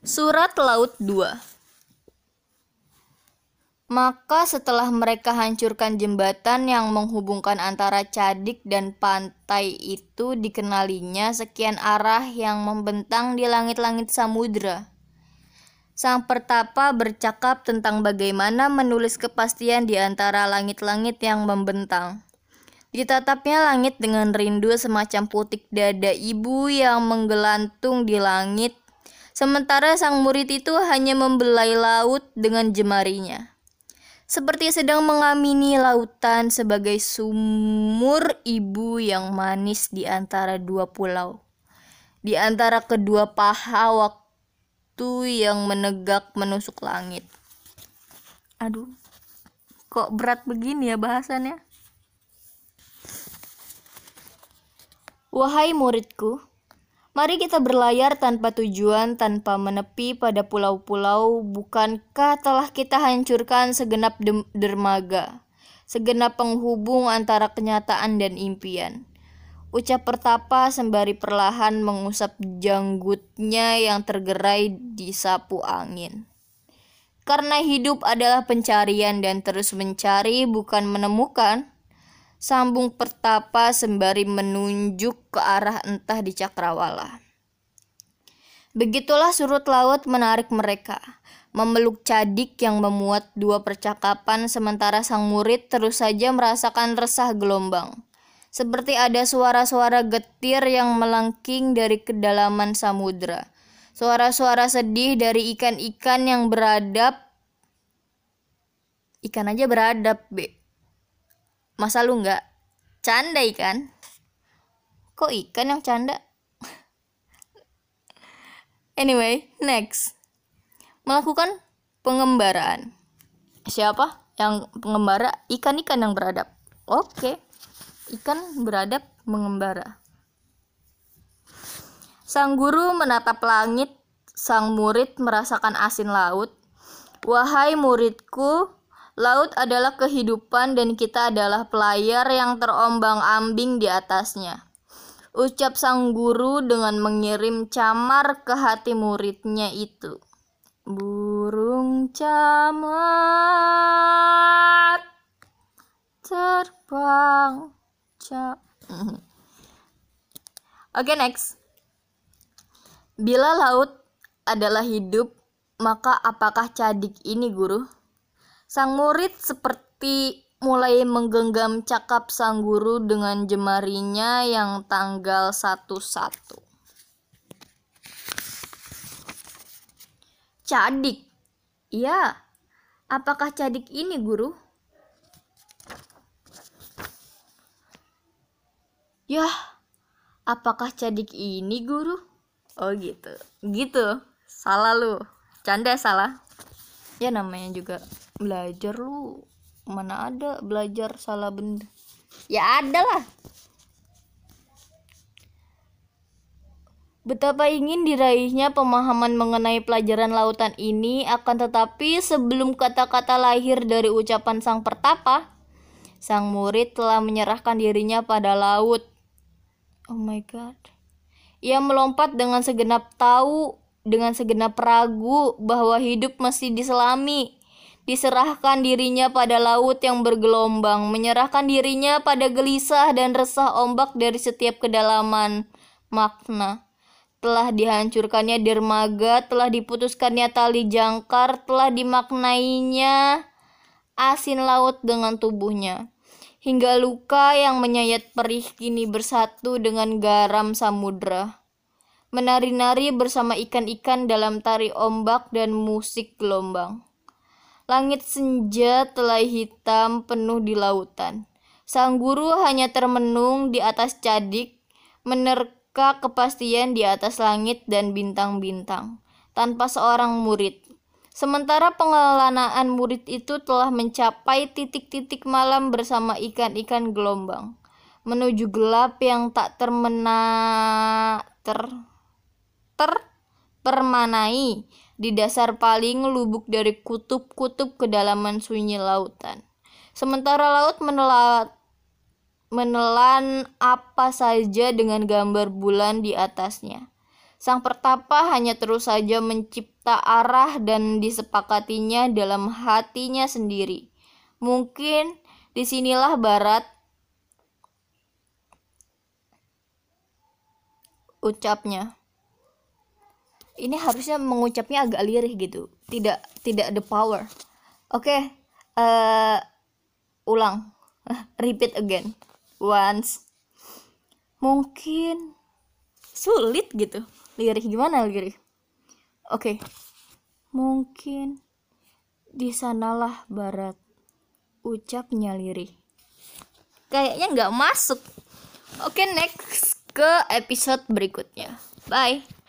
Surat Laut 2 Maka setelah mereka hancurkan jembatan yang menghubungkan antara Cadik dan pantai itu dikenalinya sekian arah yang membentang di langit-langit samudra. Sang pertapa bercakap tentang bagaimana menulis kepastian di antara langit-langit yang membentang. Ditatapnya langit dengan rindu semacam putik dada ibu yang menggelantung di langit, sementara sang murid itu hanya membelai laut dengan jemarinya seperti sedang mengamini lautan sebagai sumur ibu yang manis di antara dua pulau. Di antara kedua paha waktu yang menegak menusuk langit. Aduh, kok berat begini ya bahasannya? Wahai muridku, Mari kita berlayar tanpa tujuan, tanpa menepi pada pulau-pulau. Bukankah telah kita hancurkan segenap dermaga, segenap penghubung antara kenyataan dan impian? Ucap pertapa sembari perlahan mengusap janggutnya yang tergerai di sapu angin. Karena hidup adalah pencarian dan terus mencari, bukan menemukan sambung pertapa sembari menunjuk ke arah entah di cakrawala. Begitulah surut laut menarik mereka, memeluk cadik yang memuat dua percakapan sementara sang murid terus saja merasakan resah gelombang. Seperti ada suara-suara getir yang melengking dari kedalaman samudra. Suara-suara sedih dari ikan-ikan yang beradab. Ikan aja beradab, Be Masa lu nggak canda ikan? Kok ikan yang canda? anyway, next. Melakukan pengembaraan. Siapa yang pengembara? Ikan-ikan yang beradab. Oke. Ikan beradab mengembara. Sang guru menatap langit, sang murid merasakan asin laut. Wahai muridku, Laut adalah kehidupan dan kita adalah pelayar yang terombang-ambing di atasnya. Ucap sang guru dengan mengirim camar ke hati muridnya itu. Burung camar terbang. Oke, okay, next. Bila laut adalah hidup, maka apakah cadik ini, guru? Sang murid seperti mulai menggenggam cakap sang guru dengan jemarinya yang tanggal satu-satu. Cadik. Iya. Apakah cadik ini, guru? Yah, apakah cadik ini, guru? Oh gitu. Gitu. Salah lu. Canda salah. Ya namanya juga belajar lu mana ada belajar salah benda ya ada lah Betapa ingin diraihnya pemahaman mengenai pelajaran lautan ini, akan tetapi sebelum kata-kata lahir dari ucapan sang pertapa, sang murid telah menyerahkan dirinya pada laut. Oh my god. Ia melompat dengan segenap tahu, dengan segenap ragu bahwa hidup mesti diselami diserahkan dirinya pada laut yang bergelombang, menyerahkan dirinya pada gelisah dan resah ombak dari setiap kedalaman makna. Telah dihancurkannya dermaga, telah diputuskannya tali jangkar, telah dimaknainya asin laut dengan tubuhnya. Hingga luka yang menyayat perih kini bersatu dengan garam samudra. Menari-nari bersama ikan-ikan dalam tari ombak dan musik gelombang. Langit senja telah hitam penuh di lautan. Sang guru hanya termenung di atas cadik, menerka kepastian di atas langit dan bintang-bintang, tanpa seorang murid. Sementara pengelanaan murid itu telah mencapai titik-titik malam bersama ikan-ikan gelombang, menuju gelap yang tak termena ter ter permanai di dasar paling lubuk dari kutub-kutub kedalaman sunyi lautan. Sementara laut menelat, menelan apa saja dengan gambar bulan di atasnya. Sang pertapa hanya terus saja mencipta arah dan disepakatinya dalam hatinya sendiri. Mungkin di sinilah barat ucapnya. Ini harusnya mengucapnya agak lirih gitu, tidak tidak the power. Oke, okay, uh, eh, ulang, repeat again, once. Mungkin sulit gitu, lirih gimana lirih? Oke, okay. mungkin di sanalah barat ucapnya lirih. Kayaknya nggak masuk. Oke, okay, next ke episode berikutnya. Bye.